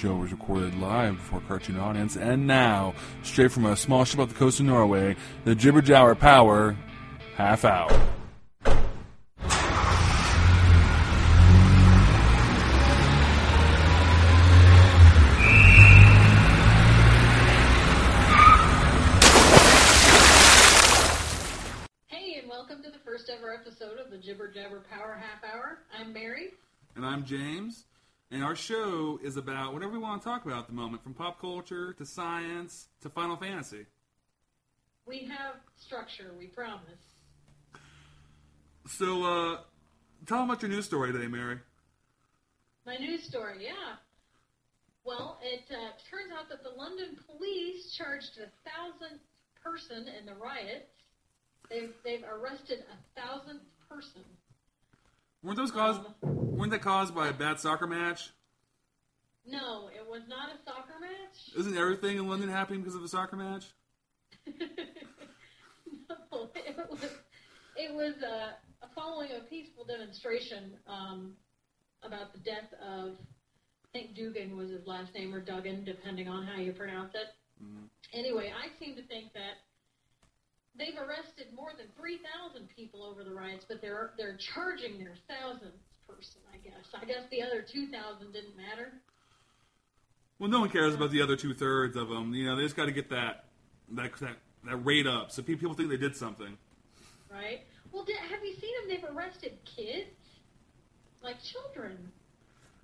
show was recorded live before a cartoon audience, and now, straight from a small ship off the coast of Norway, the Jibber Jabber Power Half Hour. Hey, and welcome to the first ever episode of the Jibber Jabber Power Half Hour. I'm Mary. And I'm James, and our show is about whatever we want to talk about at the moment, from pop culture to science to Final Fantasy. We have structure, we promise. So, uh, tell them about your news story today, Mary. My news story, yeah. Well, it uh, turns out that the London police charged a thousandth person in the riots. They've, they've arrested a thousandth person. Weren't those caused? Weren't they caused by a bad soccer match? No, it was not a soccer match. Isn't everything in London happening because of a soccer match? no, it was it was uh, following a peaceful demonstration um, about the death of I think Dugan was his last name or Duggan, depending on how you pronounce it. Anyway, I seem to think that they've arrested more than three thousand people over the riots, but they're they're charging their thousandth person. I guess. I guess the other two thousand didn't matter. Well, no one cares about the other two thirds of them. You know, they just got to get that that that that rate up, so people think they did something. right? Well, did, have you seen them? They've arrested kids, like children.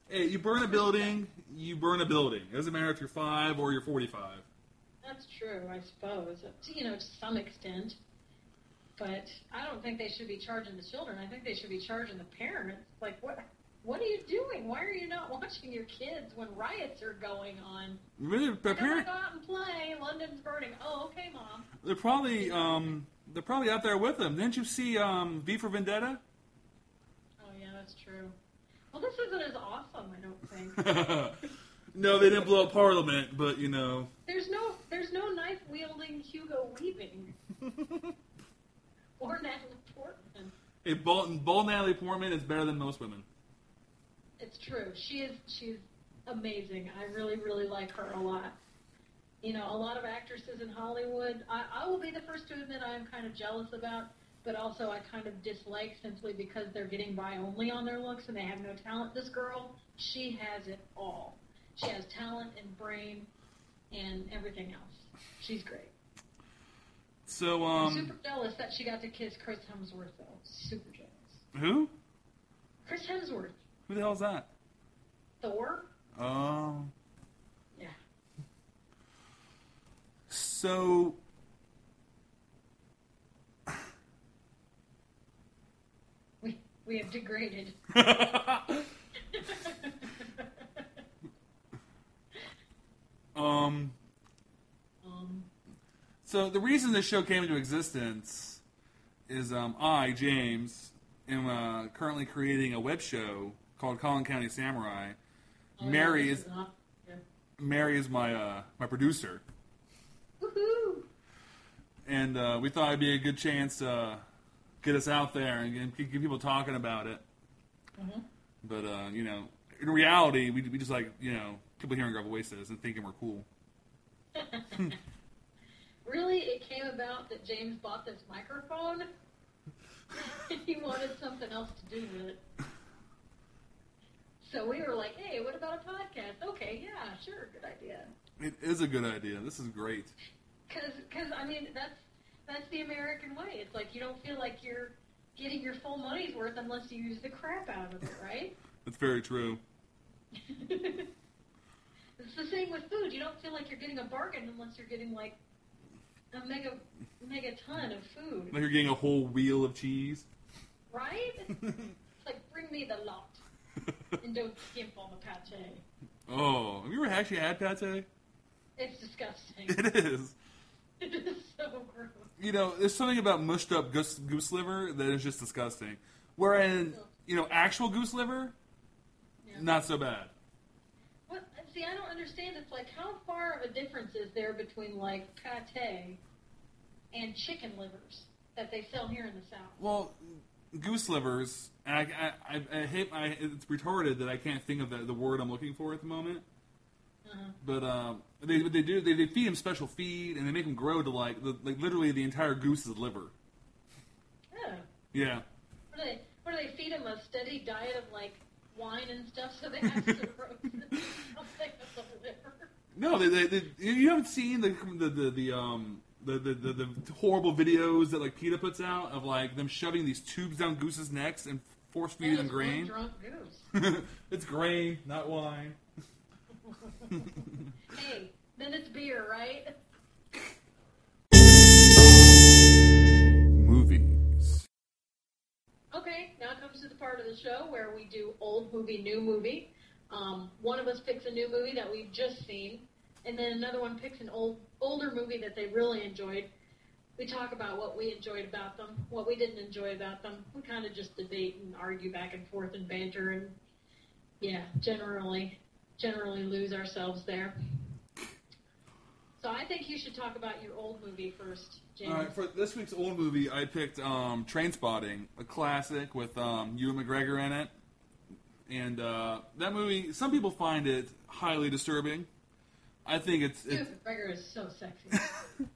Hey, you burn a building, you burn a building. It doesn't matter if you're five or you're forty-five. That's true, I suppose. You know, to some extent. But I don't think they should be charging the children. I think they should be charging the parents. Like, what? What are you doing? Why are you not watching your kids when riots are going on? Really, I don't want apparently, to go out and play. London's burning. Oh, okay, mom. they're probably um they're probably out there with them. Didn't you see um V for Vendetta? Oh yeah, that's true. Well, this isn't as awesome. I don't think. no, they didn't blow up Parliament, but you know. There's no there's no knife wielding Hugo Weaving or Natalie Portman. Hey, bold, bold Natalie Portman is better than most women. It's true. She is she's amazing. I really really like her a lot. You know, a lot of actresses in Hollywood, I, I will be the first to admit I am kind of jealous about, but also I kind of dislike simply because they're getting by only on their looks and they have no talent. This girl, she has it all. She has talent and brain and everything else. She's great. So I'm um, super jealous that she got to kiss Chris Hemsworth, though. Super jealous. who? Chris Hemsworth, Who the hell is that? Thor. Oh. Yeah. So We we have degraded. um um, so the reason this show came into existence is um I, James, am uh, currently creating a web show called Collin County Samurai. oh, Mary is not- yeah. Mary is my uh, my producer. Woohoo! and uh, we thought it'd be a good chance to uh, get us out there and get, get people talking about it. Mhm. But uh, you know, in reality, we, we just like you know people hearing our voices and thinking we're cool. Really, it came about that James bought this microphone. And he wanted something else to do with it. So we were like, "Hey, what about a podcast?" Okay, yeah, sure, good idea. It is a good idea. This is great. Because, cause, I mean, that's that's the American way. It's like you don't feel like you're getting your full money's worth unless you use the crap out of it, right? That's very true. it's the same with food. You don't feel like you're getting a bargain unless you're getting like a mega mega ton of food, Like you're getting a whole wheel of cheese. right? Like bring me the lot and don't skimp on the pate. oh, have you ever actually had pate? It's disgusting. It is. it is so gross. You know, there's something about mushed up goose, goose liver that is just disgusting. Whereas, you know, actual goose liver, Yeah. not so bad. What? See, I don't understand. It's like how far of a difference is there between like pate and chicken livers that they sell here in the South? Well, goose livers, and I, I, I, I hate, I, it's retarded that I can't think of the, the word I'm looking for at the moment. Uh-huh. But um, they what they do they, they feed them special feed and they make them grow to like the, like literally the entire goose's liver. Yeah. Yeah. What do they? What do they feed them? A steady diet of like wine and stuff, so they have cirrhosis. something of the liver. No, they, they, they you haven't seen the the the, the um. The, the, the, the horrible videos that like PETA puts out of like them shoving these tubes down gooses' necks and force feeding them That is one grain. Drunk goose. it's grain, not wine. Hey, then it's beer, right? Movies. Okay, now it comes to the part of the show where we do old movie, new movie. Um, one of us picks a new movie that we've just seen, and then another one picks an old older movie that they really enjoyed. We talk about what we enjoyed about them, what we didn't enjoy about them. We kind of just debate and argue back and forth and banter, and yeah, generally, generally lose ourselves there. So I think you should talk about your old movie first, James. All right, for this week's old movie, I picked um, Trainspotting, a classic with um, Ewan McGregor in it. And uh, that movie, some people find it highly disturbing. I think it's, it's McGregor is so sexy.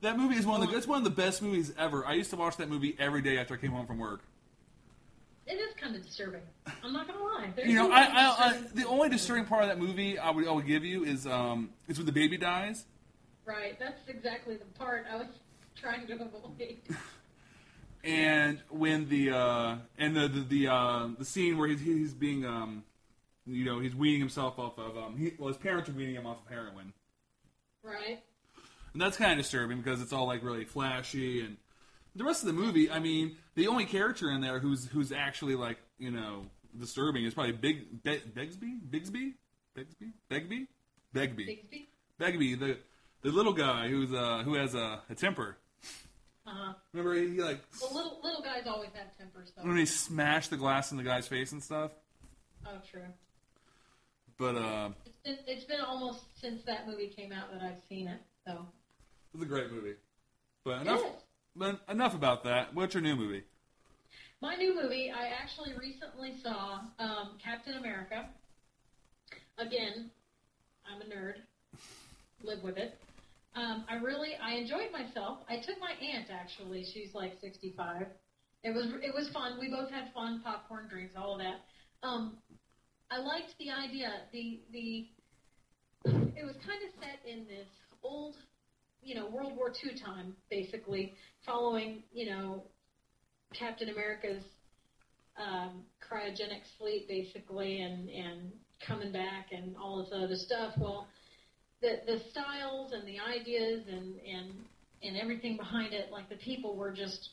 that movie is one of the it's one of the best movies ever. I used to watch that movie every day after I came home from work. It is kind of disturbing. I'm not gonna lie. There's You know, I, I, I the only disturbing part of that movie I would I would give you is um is when the baby dies. right. That's exactly the part I was trying to avoid. and when the uh, and the the the, uh, the scene where he's he's being um, you know he's weaning himself off of um, he, well his parents are weaning him off of heroin, Right. and that's kind of disturbing because it's all like really flashy and the rest of the movie. I mean, the only character in there who's who's actually like you know disturbing is probably Big Be, Begsby Bigsby Begsby Begbie Bigsby. Begbie the the little guy who's uh who has a, a temper. Uh huh. Remember he, he like Well, little little guys always have tempers, though. when he smashed the glass in the guy's face and stuff. Oh, true. But uh, It's been it's been almost since that movie came out that I've seen it. So it's a great movie. But enough, but enough about that. What's your new movie? My new movie, I actually recently saw um, Captain America. Again, I'm a nerd. Live with it. Um, I really, I enjoyed myself. I took my aunt actually. She's like 65. It was, it was fun. We both had fun, popcorn, drinks, all of that. Um, I liked the idea. The the it was kind of set in this old, you know, World War II time, basically, following, you know, Captain America's um, cryogenics fleet, basically, and and coming back and all this other stuff. Well, the the styles and the ideas and and and everything behind it, like the people were just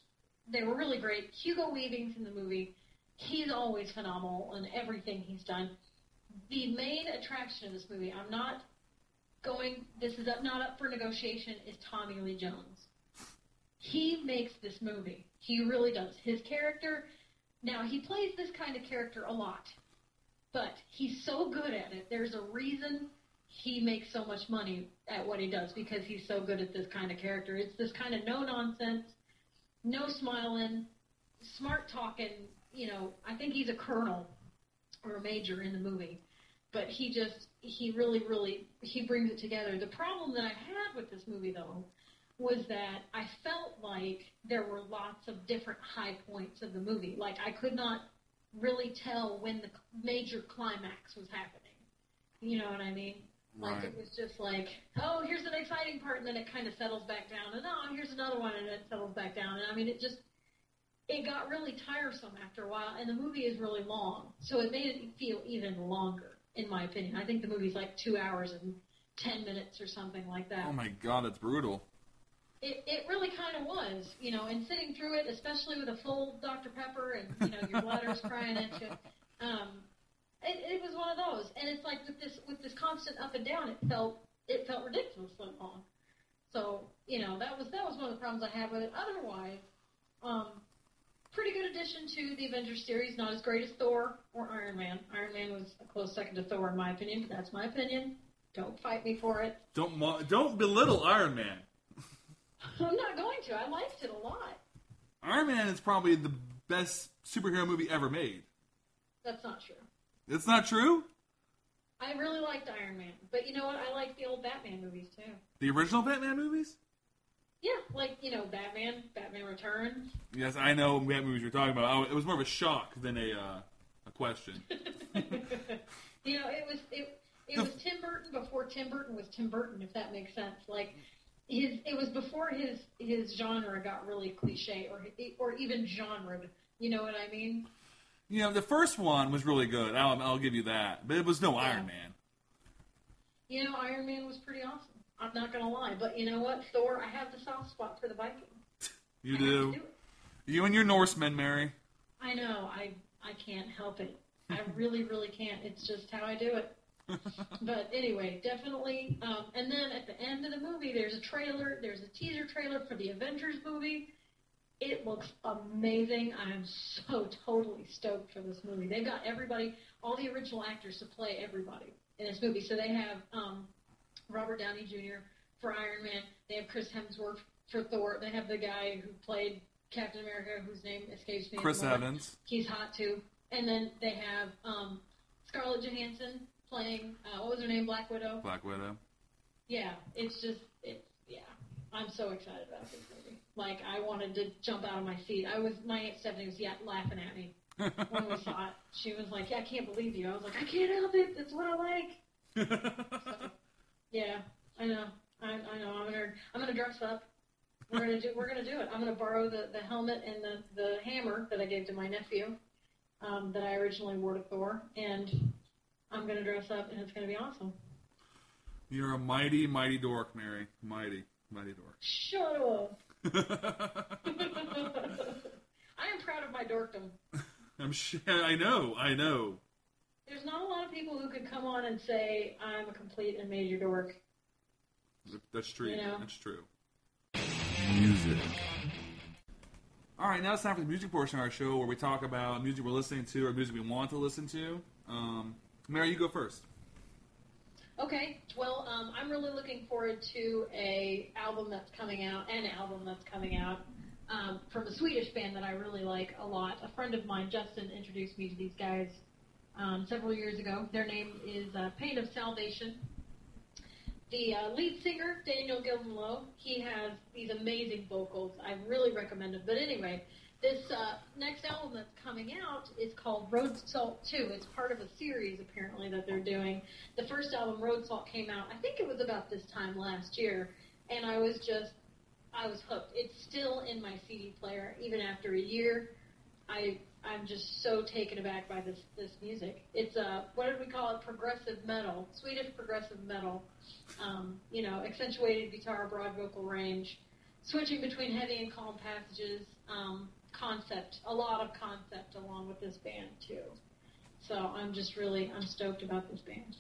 they were really great. Hugo Weaving's in the movie. He's always phenomenal in everything he's done. The main attraction of this movie, I'm not going. This is up, not up for negotiation. Is Tommy Lee Jones? He makes this movie. He really does. His character. Now he plays this kind of character a lot, but he's so good at it. There's a reason he makes so much money at what he does because he's so good at this kind of character. It's this kind of no nonsense, no smiling, smart talking. You know, I think he's a colonel or a major in the movie, but he just he really really he brings it together. The problem that I had with this movie though was that I felt like there were lots of different high points of the movie. Like I could not really tell when the major climax was happening. You know what I mean? Like Right. it was just like, oh, here's an exciting part, and then it kind of settles back down, and oh, here's another one, and it settles back down. And I mean, it just it got really tiresome after a while, and the movie is really long, so it made it feel even longer, in my opinion. I think the movie's like two hours and ten minutes or something like that. Oh my god, it's brutal. It, it really kind of was, you know, and sitting through it, especially with a full Dr. Pepper and, you know, your bladder's crying at you, um, it, it was one of those. And it's like with this, with this constant up and down, it felt, it felt ridiculously long. So, you know, that was, that was one of the problems I had with it. Otherwise, um, pretty good addition to the Avengers series, not as great as Thor or Iron Man. Iron Man was a close second to Thor in my opinion, but that's my opinion. Don't fight me for it. Don't mo- don't belittle Iron Man. I'm not going to. I liked it a lot. Iron Man is probably the best superhero movie ever made. That's not true. It's not true. I really liked Iron Man, but you know what? I like the old Batman movies too. The original Batman movies? Yeah, like you know, Batman, Batman Returns. Yes, I know what movies you're talking about. Oh, it was more of a shock than a uh, a question. you know, it was it, it was Tim Burton before Tim Burton was Tim Burton, if that makes sense. Like his, it was before his his genre got really cliche or or even genre. You know what I mean? You know, the first one was really good. I'll, I'll give you that, but it was no Yeah. Iron Man. You know, Iron Man was pretty awesome. I'm not gonna lie, but you know what, Thor, I have the soft spot for the Viking. You I to do. do. You and your Norsemen, Mary. I know. I I can't help it. I really, really can't. It's just how I do it. but anyway, definitely. Um, and then at the end of the movie, there's a trailer. There's a teaser trailer for the Avengers movie. It looks amazing. I'm so totally stoked for this movie. They've got everybody, all the original actors to play everybody in this movie. So they have um, Robert Downey Jr. for Iron Man. They have Chris Hemsworth for Thor. They have the guy who played Captain America, whose name escapes me. Chris. Evans. He's hot too. And then they have um, Scarlett Johansson playing uh, what was her name, Black Widow. Black Widow. Yeah, it's just it's yeah. I'm so excited about this movie. Like I wanted to jump out of my seat. I was my aunt Stephanie was yeah, laughing at me when we saw it. She was like, "Yeah, I can't believe you." I was like, "I can't help it. That's what I like." Yeah, I know. I, I know. I'm gonna I'm gonna dress up. We're gonna do we're gonna do it. I'm gonna borrow the, the helmet and the, the hammer that I gave to my nephew, um, that I originally wore to Thor, and I'm gonna dress up and it's gonna be awesome. You're a mighty, mighty dork, Mary. Mighty, mighty dork. Shut up. I am proud of my dorkdom. I'm sure. I know. I know. There's not a lot of people who could come on and say I'm a complete and major dork. That's true. You know. That's true. Music. All right, now it's time for the music portion of our show where we talk about music we're listening to or music we want to listen to. Um, Mary, you go first. Okay, well, um, I'm really looking forward to a album that's coming out, an album that's coming out um, from a Swedish band that I really like a lot. A friend of mine, Justin, introduced me to these guys um, several years ago. Their name is uh, Pain of Salvation. The uh, lead singer, Daniel Gildenlow, he has these amazing vocals. I really recommend him. But anyway, this uh, next album that's coming out is called Road Salt 2. It's part of a series, apparently, that they're doing. The first album, Road Salt, came out, I think it was about this time last year, and I was just, I was hooked. It's still in my CD player, even after a year. I, I'm just so taken aback by this, this music. It's a, what did we call it? Progressive metal, Swedish progressive metal. Um, you know, accentuated guitar, broad vocal range, switching between heavy and calm passages. Um, concept, a lot of concept along with this band too. So I'm just really, I'm stoked about this band.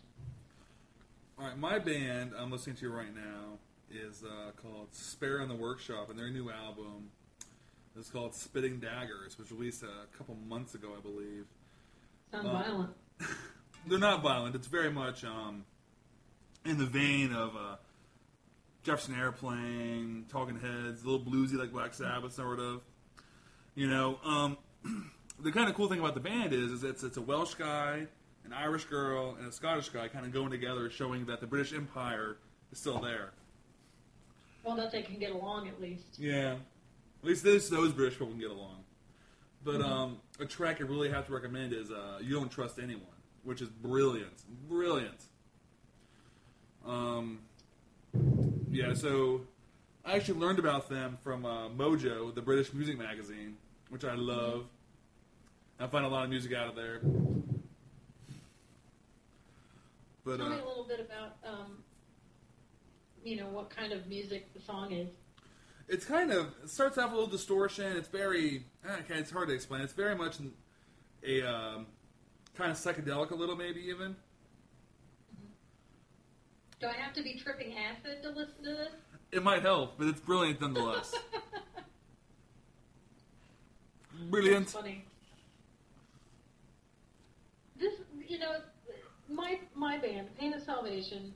All right, my band I'm listening to right now is uh, called Spare in the Workshop, and their new album is called Spitting Daggers, which released a couple months ago, I believe. Sounds Uh, violent. They're not violent. It's very much um, in the vein of uh, Jefferson Airplane, Talking Heads, a little bluesy like Black Sabbath, sort of. You know, um, the kind of cool thing about the band is, is it's it's a Welsh guy, an Irish girl, and a Scottish guy kind of going together, showing that the British Empire is still there. Well, that they can get along at least. Yeah, least those those British people can get along. But um, a track I really have to recommend is uh, "You Don't Trust Anyone," which is brilliant, brilliant. Um, yeah, so I actually learned about them from uh, Mojo, the British music magazine, which I love. I find a lot of music out of there. But Tell uh, me a little bit about, um, you know, what kind of music the song is. It's kind of it starts off a little distortion. It's very okay. It's hard to explain. It's very much a um, kind of psychedelic, a little maybe even. Do I have to be tripping acid to listen to this? It might help, but it's brilliant nonetheless. brilliant. That's funny. This, you know, my my band, Pain of Salvation,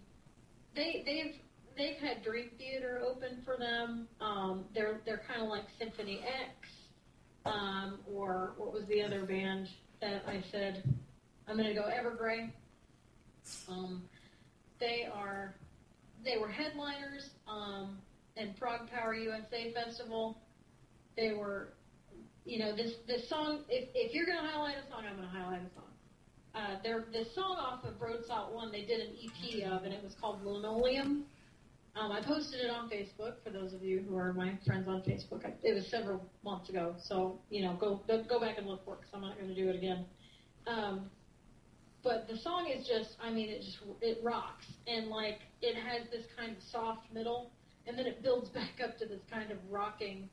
they they've they've had Dream Theater open for them. Um, they're they're kind of like Symphony X, um, or what was the other band that I said? I'm gonna go Evergrey. Um, they are they were headliners um, in Power USA Festival. They were, you know, this this song. If if you're gonna highlight a song, I'm gonna highlight a song. Uh, their this song off of Road Salt One, they did an EP of, and it was called Linoleum. Um, I posted it on Facebook for those of you who are my friends on Facebook. I, it was several months ago, so you know, go go, back and look for it because I'm not going to do it again. Um, but the song is just, I mean, it just it rocks, and like it has this kind of soft middle, and then it builds back up to this kind of rocking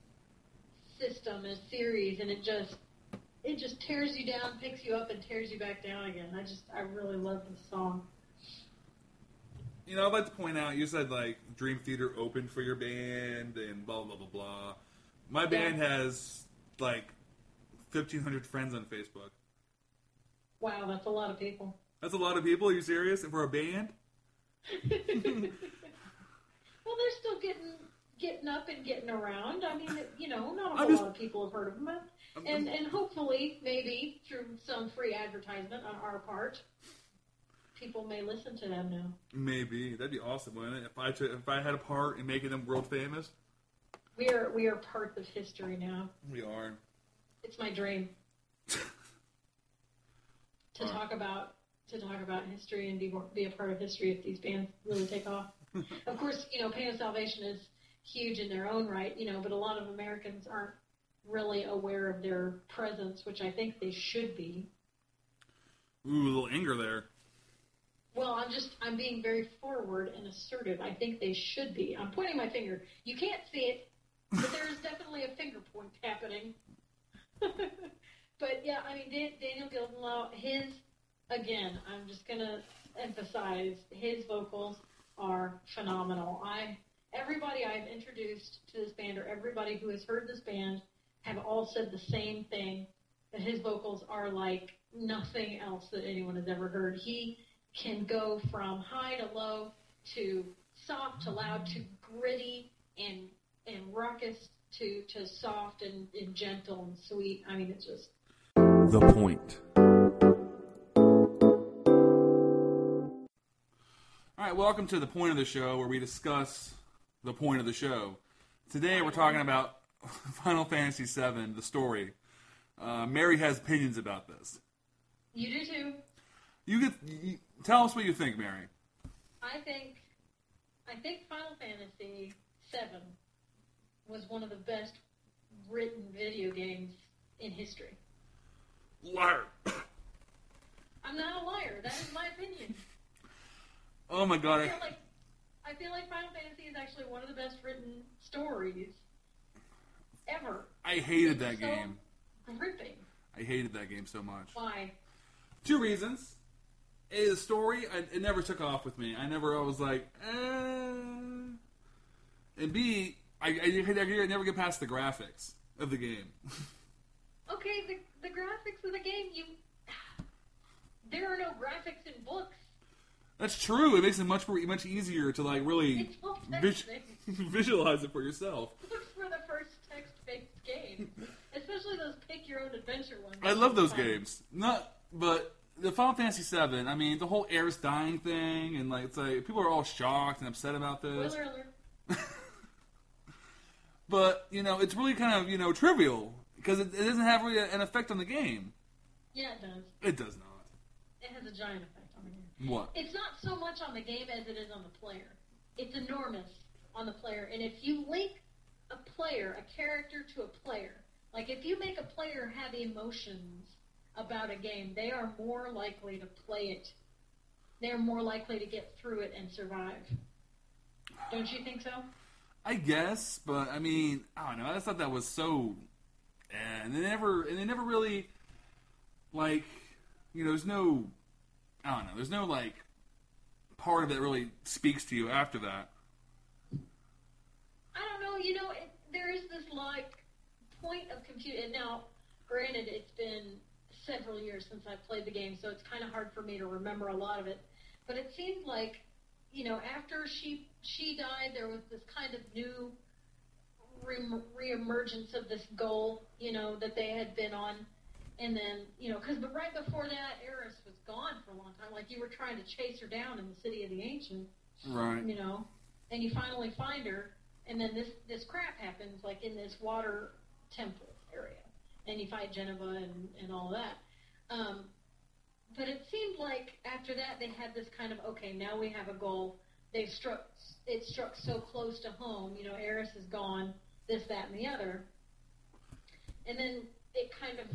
system and series, and it just it just tears you down, picks you up, and tears you back down again. I just I really love this song. You know, I'd like to point out you said like Dream Theater opened for your band and blah blah blah blah. My band has like fifteen hundred friends on Facebook. Wow, that's a lot of people. That's a lot of people. Are you serious? And for a band? well, they're still getting getting up and getting around. I mean, you know, not a I'm whole just- lot of people have heard of them, I'm- and and hopefully, maybe through some free advertisement on our part, people may listen to them now. Maybe that'd be awesome, wouldn't it? If I took, if I had a part in making them world famous, We are we are part of history now. we are. It's my dream to talk about to talk about history and be be a part of history if these bands really take off. of course, you know, Pain of Salvation is huge in their own right, you know, but a lot of Americans aren't really aware of their presence, which I think they should be. Ooh, a little anger there. Well, I'm just I'm being very forward and assertive. I think they should be. I'm pointing my finger. You can't see it, but there is definitely a finger point happening. but yeah, I mean Dan, Daniel Gildenlow, his again, I'm just gonna emphasize his vocals are phenomenal. I everybody I've introduced to this band or everybody who has heard this band have all said the same thing that his vocals are like nothing else that anyone has ever heard. He can go from high to low to soft to loud to gritty and and raucous to to soft and, and gentle and sweet. I mean, it's just The point. All right, welcome to the point of the show where we discuss the point of the show. Today we're talking about Final Fantasy VII, the story. Uh, Mary has opinions about this. you do too. You could you, tell us what you think, Mary. I think I think Final Fantasy VII was one of the best written video games in history. Liar. I'm not a liar. That is my opinion. Oh my god. I feel like I feel like Final Fantasy is actually one of the best written stories ever. I hated that So game. Gripping. I hated that game so much. Why? Two reasons. A, the story, I, it never took off with me. I never, I was like, eh. And B, I, I, I never get past the graphics of the game. Okay, the the graphics of the game, you there are no graphics in books. That's true. It makes it much more, much easier to like really vis- visualize it for yourself. Books were the first text-based game, especially those pick-your-own-adventure ones. I love those Fun. games. Not, but the Final Fantasy VII. I mean, the whole Aeris dying thing, and like it's like people are all shocked and upset about this. But you know, it's really kind of you know trivial because it, it doesn't have really an effect on the game. Yeah, it does. It does not. It has a giant effect on the game. What? It's not so much on the game as it is on the player. It's enormous on the player, and if you link a player, a character to a player, like if you make a player have emotions about a game, they are more likely to play it. They're more likely to get through it and survive. Don't you think so? I guess, but I mean, I don't know. I just thought that was so, eh, and they never, and they never really, like, you know, there's no, I don't know. There's no like part of it that really speaks to you after that. I don't know. You know, it, there is this like point of. And now, granted, it's been several years since I've played the game, so it's kind of hard for me to remember a lot of it. But it seemed like, you know, after she she died, there was this kind of new re- reemergence of this goal, you know, that they had been on. and then you know, because but right before that, Aeris was gone for a long time. Like you were trying to chase her down in the city of the ancients, Right. you know, and you finally find her, and then this this crap happens like in this water temple area, and you fight Jenova and and all that. Um, but it seemed like after that they had this kind of okay, now we have a goal. They've struck it struck so close to home. You know, Aeris is gone. This, that, and the other. And then it kind of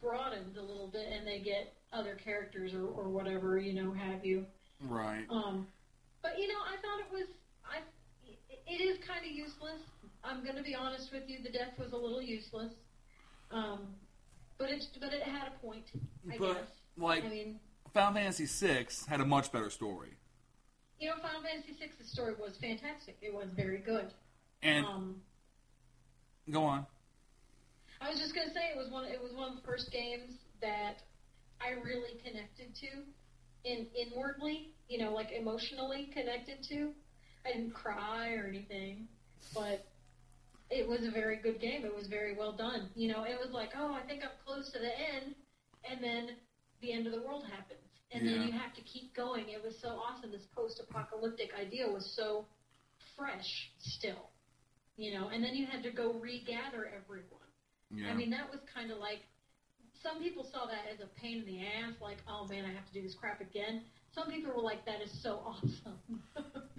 broadens a little bit, and they get other characters or, or whatever you know have you. Right. Um, but you know, I thought it was I. It is kind of useless. I'm going to be honest with you. The death was a little useless. Um, but it but it had a point. I But, guess. like- I mean, Final Fantasy VI had a much better story. you know, Final Fantasy VI's story was fantastic. It was very good. And Um, go on. I was just gonna say it was one. It was one of the first games that I really connected to, in inwardly. You know, like emotionally connected to. I didn't cry or anything, but it was a very good game. It was very well done. You know, it was like, oh, I think I'm close to the end, and then the end of the world happens, and Yeah. then you have to keep going. It was so awesome. This post-apocalyptic idea was so fresh still. You know, and then you had to go regather everyone. Yeah. I mean, that was kind of like some people saw that as a pain in the ass, like, oh man, I have to do this crap again. Some people were like, that is so awesome.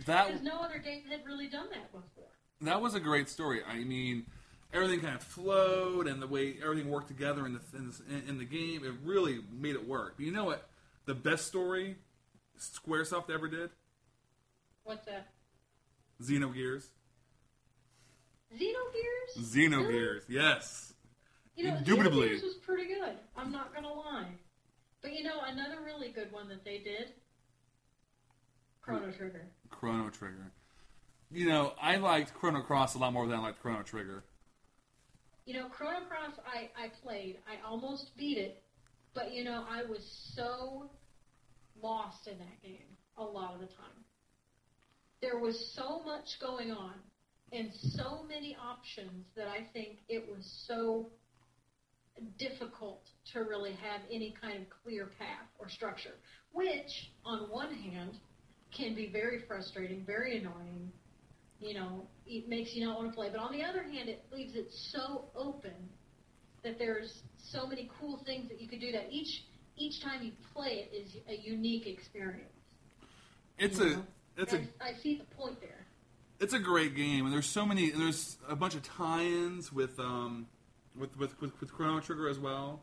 That- because no other game had really done that before. That was a great story. I mean, everything kind of flowed, and the way everything worked together in the in the, in the game, it really made it work. But you know what? The best story SquareSoft ever did, What's that? Xenogears. Xenogears? Xenogears, yes. You know, Indubitably. Xenogears was pretty good. I'm not gonna lie. But you know, another really good one that they did, Chrono Trigger. Chrono Trigger. You know, I liked Chrono Cross a lot more than I liked Chrono Trigger. You know, Chrono Cross, I, I played. I almost beat it, but you know, I was so lost in that game a lot of the time. There was so much going on and so many options that I think it was so difficult to really have any kind of clear path or structure, which, on one hand, can be very frustrating, very annoying, you know, it makes you not want to play. But on the other hand, it leaves it so open that there's so many cool things that you could do that each each time you play it is a unique experience. It's you a know? it's a And I see the point there. it's a great game, and there's so many. There's a bunch of tie-ins with um with with with, with Chrono Trigger as well.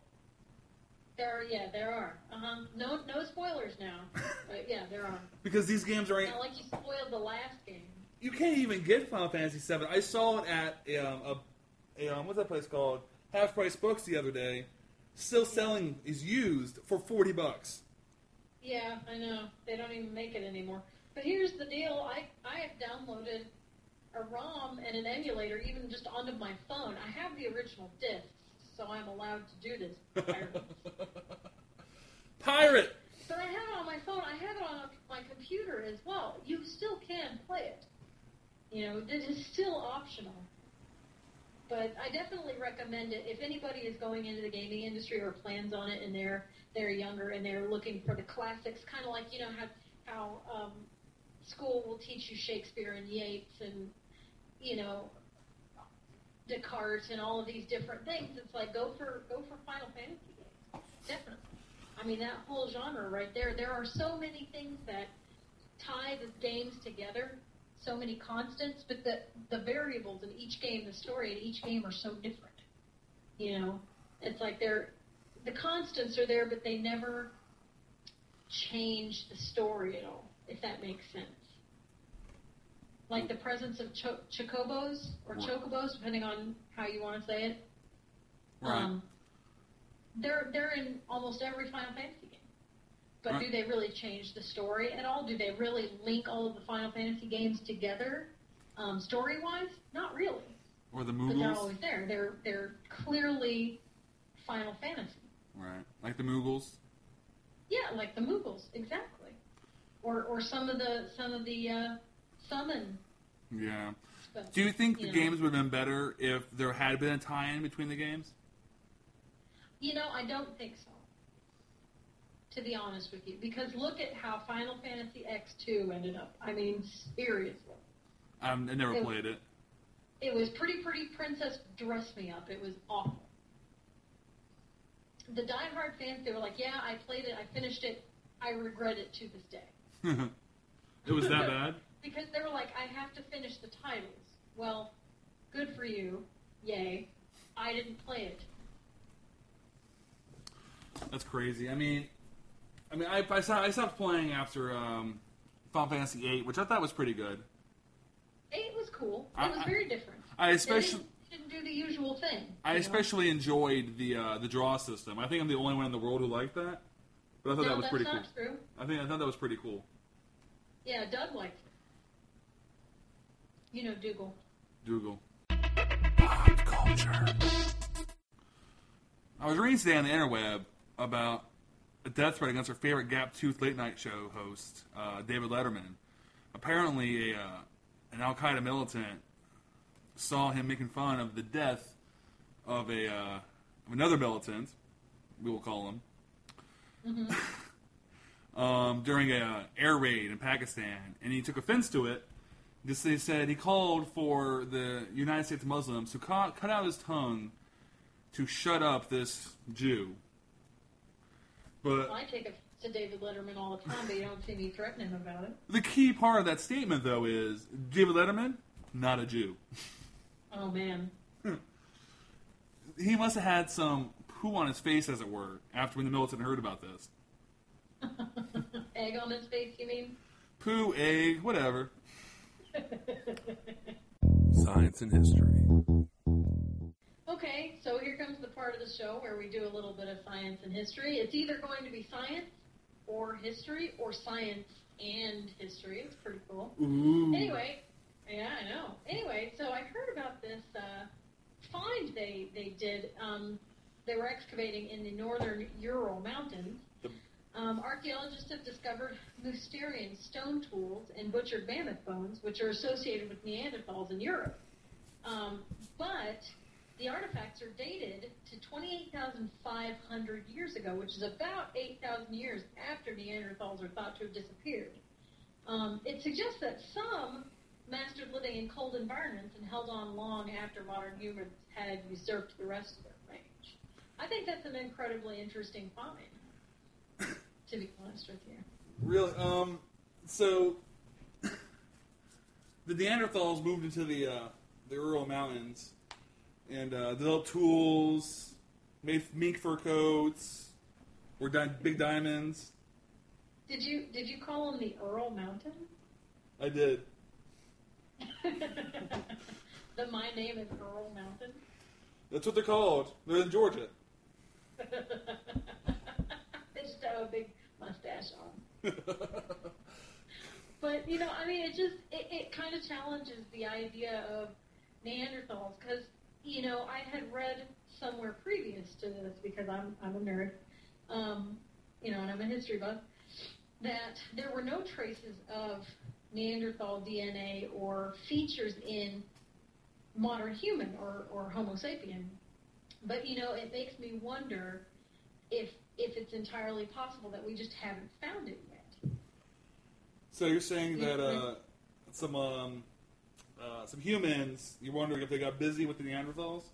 There are, yeah, there are. Uh huh. No, no spoilers now. but yeah, there are. Because these games are Not like you spoiled the last game. You can't even get Final Fantasy VII. I saw it at um, a, a um, what's that place called? Half Price Books the other day. Still selling is used for forty bucks. Yeah, I know. They don't even make it anymore. But here's the deal. I, I have downloaded a ROM and an emulator even just onto my phone. I have the original discs, so I'm allowed to do this. piracy. Pirate. but I have it on my phone. I have it on my computer as well. You still can play it. You know, it is still optional. But I definitely recommend it if anybody is going into the gaming industry or plans on it, and they're they're younger and they're looking for the classics, kind of like you know how how um, school will teach you Shakespeare and Yeats and you know Descartes and all of these different things. It's like go for go for Final Fantasy games, definitely. I mean that whole genre right there. There are so many things that tie the games together so many constants, but the the variables in each game, the story in each game are so different. You know, it's like they're the constants are there, but they never change the story at all. If that makes sense. Like the presence of cho- chocobos or chocobos, depending on how you want to say it. Right. Um, they're they're in almost every Final Fantasy. But Right. do they really change the story at all? Do they really link all of the Final Fantasy games together, um, story wise? Not really. or the But they're always there. They're they're clearly Final Fantasy. Right. Like the Moogles. Yeah, like the Moogles, exactly. Or or some of the some of the uh, summon Yeah. stuff. Do you think the know. games would have been better if there had been a tie-in between the games? You know, I don't think so. To be honest with you, because look at how Final Fantasy X2 ended up. I mean, seriously. Um, I'm, I never It- played it. It was Pretty Pretty Princess Dress Me Up. It was awful. The diehard fans, they were like, yeah, I played it, I finished it, I regret it to this day. it was that bad. Because they were like, I have to finish the titles. Well, good for you. Yay. I didn't play it. That's crazy. I mean, I mean, I, I, stopped, I stopped playing after um, Final Fantasy VIII, which I thought was pretty good. Eight was cool. It I- was very different. I especially, didn't, didn't do the usual thing. I know? especially enjoyed the uh, the draw system. I think I'm the only one in the world who liked that, but I thought no, that was pretty cool. true. I think I thought that was pretty cool. Yeah, Doug likes it. You know, Dougal. Pop culture. I was reading today on the interweb about a death threat against our favorite Gap Tooth late night show host, uh, David Letterman. Apparently, a, uh, an Al Qaeda militant saw him making fun of the death of a uh, of another militant, we will call him, um, during a uh, air raid in Pakistan, and he took offense to it. This they said he called for the United States Muslims to cut, cut out his tongue to shut up this Jew. But I take it to David Letterman all the time, but you don't see me threatening him about it. the key part of that statement, though, is David Letterman, not a Jew. Oh, man. He must have had some poo on his face, as it were, after when the militant heard about this. Egg on his face, you mean? Poo, egg, whatever. Science and history. Okay, so here comes the part of the show where we do a little bit of science and history. It's either going to be science or history or science and history. It's pretty cool. Ooh. Anyway, yeah, I know. Anyway, so I heard about this uh, find they they did. Um, they were excavating in the northern Ural Mountains. Um, archaeologists have discovered Mousterian stone tools and butchered mammoth bones, which are associated with Neanderthals in Europe. Um, but the artifacts are dated to 28,500 years ago, which is about 8,000 years after Neanderthals are thought to have disappeared. Um, it suggests that some mastered living in cold environments and held on long after modern humans had usurped the rest of their range. I think that's an incredibly interesting find, to be honest with you. Really? Um. So the Neanderthals moved into the uh, the Ural Mountains and uh, developed tools, made mink fur coats, were di- big diamonds. Did you did you call him the Earl Mountain? I did. the my name is Earl Mountain. That's what they're called. They're in Georgia. they just have a big mustache on. But you know, I mean, it just it, it kind of challenges the idea of Neanderthals because you know I had read somewhere previous to this because I'm I'm a nerd, um, you know, and I'm a history buff that there were no traces of Neanderthal DNA or features in modern human or, or Homo sapien. But you know, it makes me wonder if if it's entirely possible that we just haven't found it yet. So you're saying that uh, some um, uh, some humans, you're wondering if they got busy with the Neanderthals?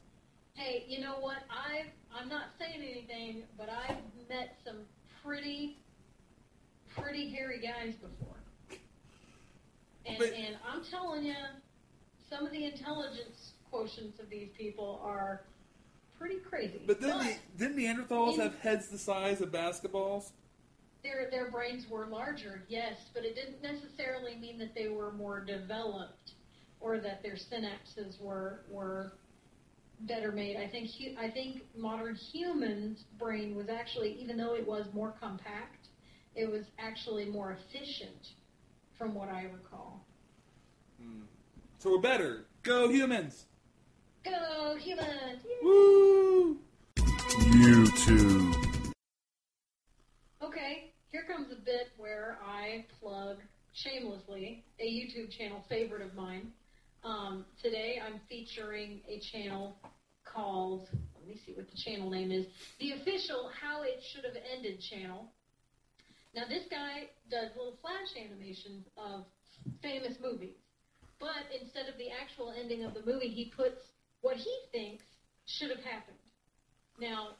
Hey, you know what? I've I'm not saying anything, but I've met some pretty pretty hairy guys before. And But- and I'm telling you, some of the intelligence quotients of these people are pretty crazy. But didn't, the, didn't Neanderthals have heads the size of basketballs? their their brains were larger, yes, but it didn't necessarily mean that they were more developed or that their synapses were were better made. I think hu- I think modern humans' brain was actually, even though it was more compact, it was actually more efficient, from what I recall. Hmm. So we're better. Go humans! Go humans! Yay! Woo! YouTube. Okay, here comes a bit where I plug shamelessly a YouTube channel favorite of mine. Um, today I'm featuring a channel called, let me see what the channel name is. The official How It Should Have Ended channel. Now this guy does little flash animations of famous movies, but instead of the actual ending of the movie, he puts what he thinks should have happened. Now,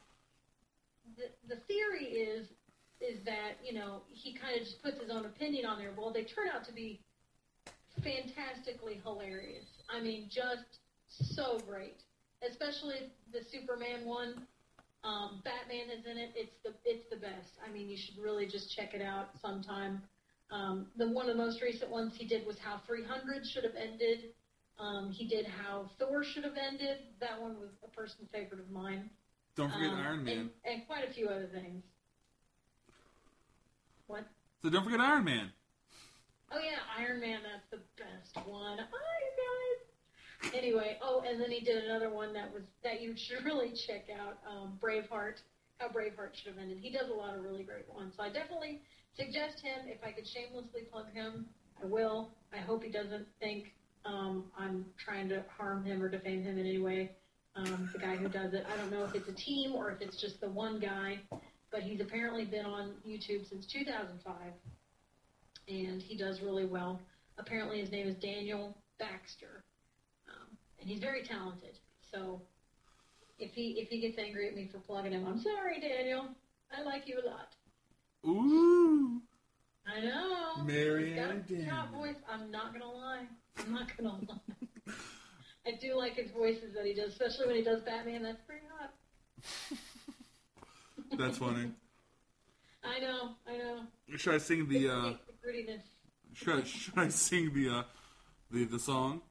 the the theory is is that you know he kind of just puts his own opinion on there. Well, they turn out to be fantastically hilarious. I mean, just so great. Especially the Superman one. Um, Batman is in it. It's the it's the best. I mean, you should really just check it out sometime. Um, the one of the most recent ones he did was how 300 should have ended. Um, he did how Thor should have ended. That one was a personal favorite of mine. Don't forget Um, Iron Man. and, and quite a few other things. What? So don't forget Iron Man. Oh yeah, Iron Man. That's the best one. Iron Man. Anyway, oh, and then he did another one that was that you should really check out. Um, Braveheart. How Braveheart should have ended. He does a lot of really great ones. So I definitely suggest him. If I could shamelessly plug him, I will. I hope he doesn't think um, I'm trying to harm him or defame him in any way. Um, the guy who does it. I don't know if it's a team or if it's just the one guy, but he's apparently been on YouTube since 2005 and he does really well. Apparently, his name is Daniel Baxter, um, and he's very talented. So, if he if he gets angry at me for plugging him, I'm sorry, Daniel. I like you a lot. Ooh. I know. Mary He's got a Daniel. top voice. I'm not gonna lie. I'm not gonna lie. I do like his voices that he does, especially when he does Batman. That's pretty hot. That's funny. I know. I know. Should I sing the uh should I, should I sing the uh the the song?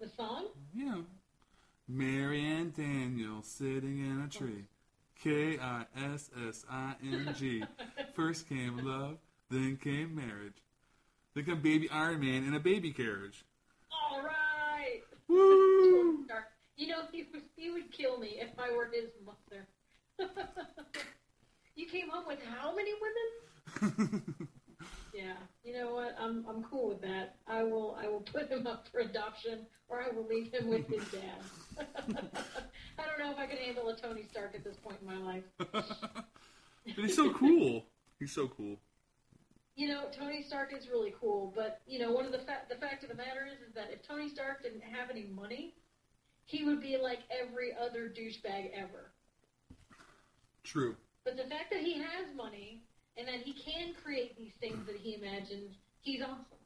The song. Yeah. Mary and Daniel sitting in a tree. K I S S I N G. First came love, then came marriage. Then came baby Iron Man in a baby carriage. All right. Woo! You know, he would, he would kill me if I were his mother. you came home with how many women? Yeah. You know what? I'm I'm cool with that. I will I will put him up for adoption, or I will leave him with his dad. I don't know if I can handle a Tony Stark at this point in my life. but he's so cool. He's so cool. You know, Tony Stark is really cool, but you know, one of the fa- the fact of the matter is, is that if Tony Stark didn't have any money, he would be like every other douchebag ever. True. But the fact that he has money and that he can create these things that he imagines, he's awesome.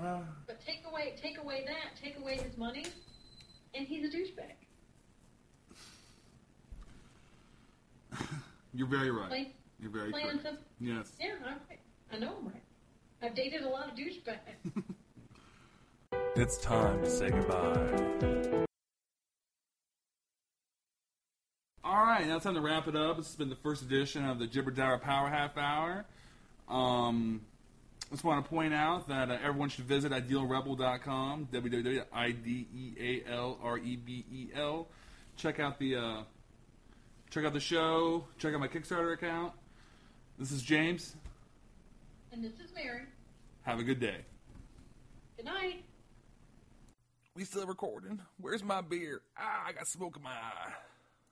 Uh, But take away take away that, take away his money, and he's a douchebag. you're very right. Plain, You're very plain and correct. simple. Yes. Yeah, I'm right. I know I'm right. I've dated a lot of douchebags. It's time to say goodbye. All right, now it's time to wrap it up. This has been the first edition of the Jibber Jabber Power Half Hour. Um, just want to point out that uh, everyone should visit idealrebel.com, www.idealrebel. Check out the uh, check out the show. Check out my Kickstarter account. This is James. and this is Mary. Have a good day. Good night. We still recording? Where's my beer? Ah, I got smoke in my eye.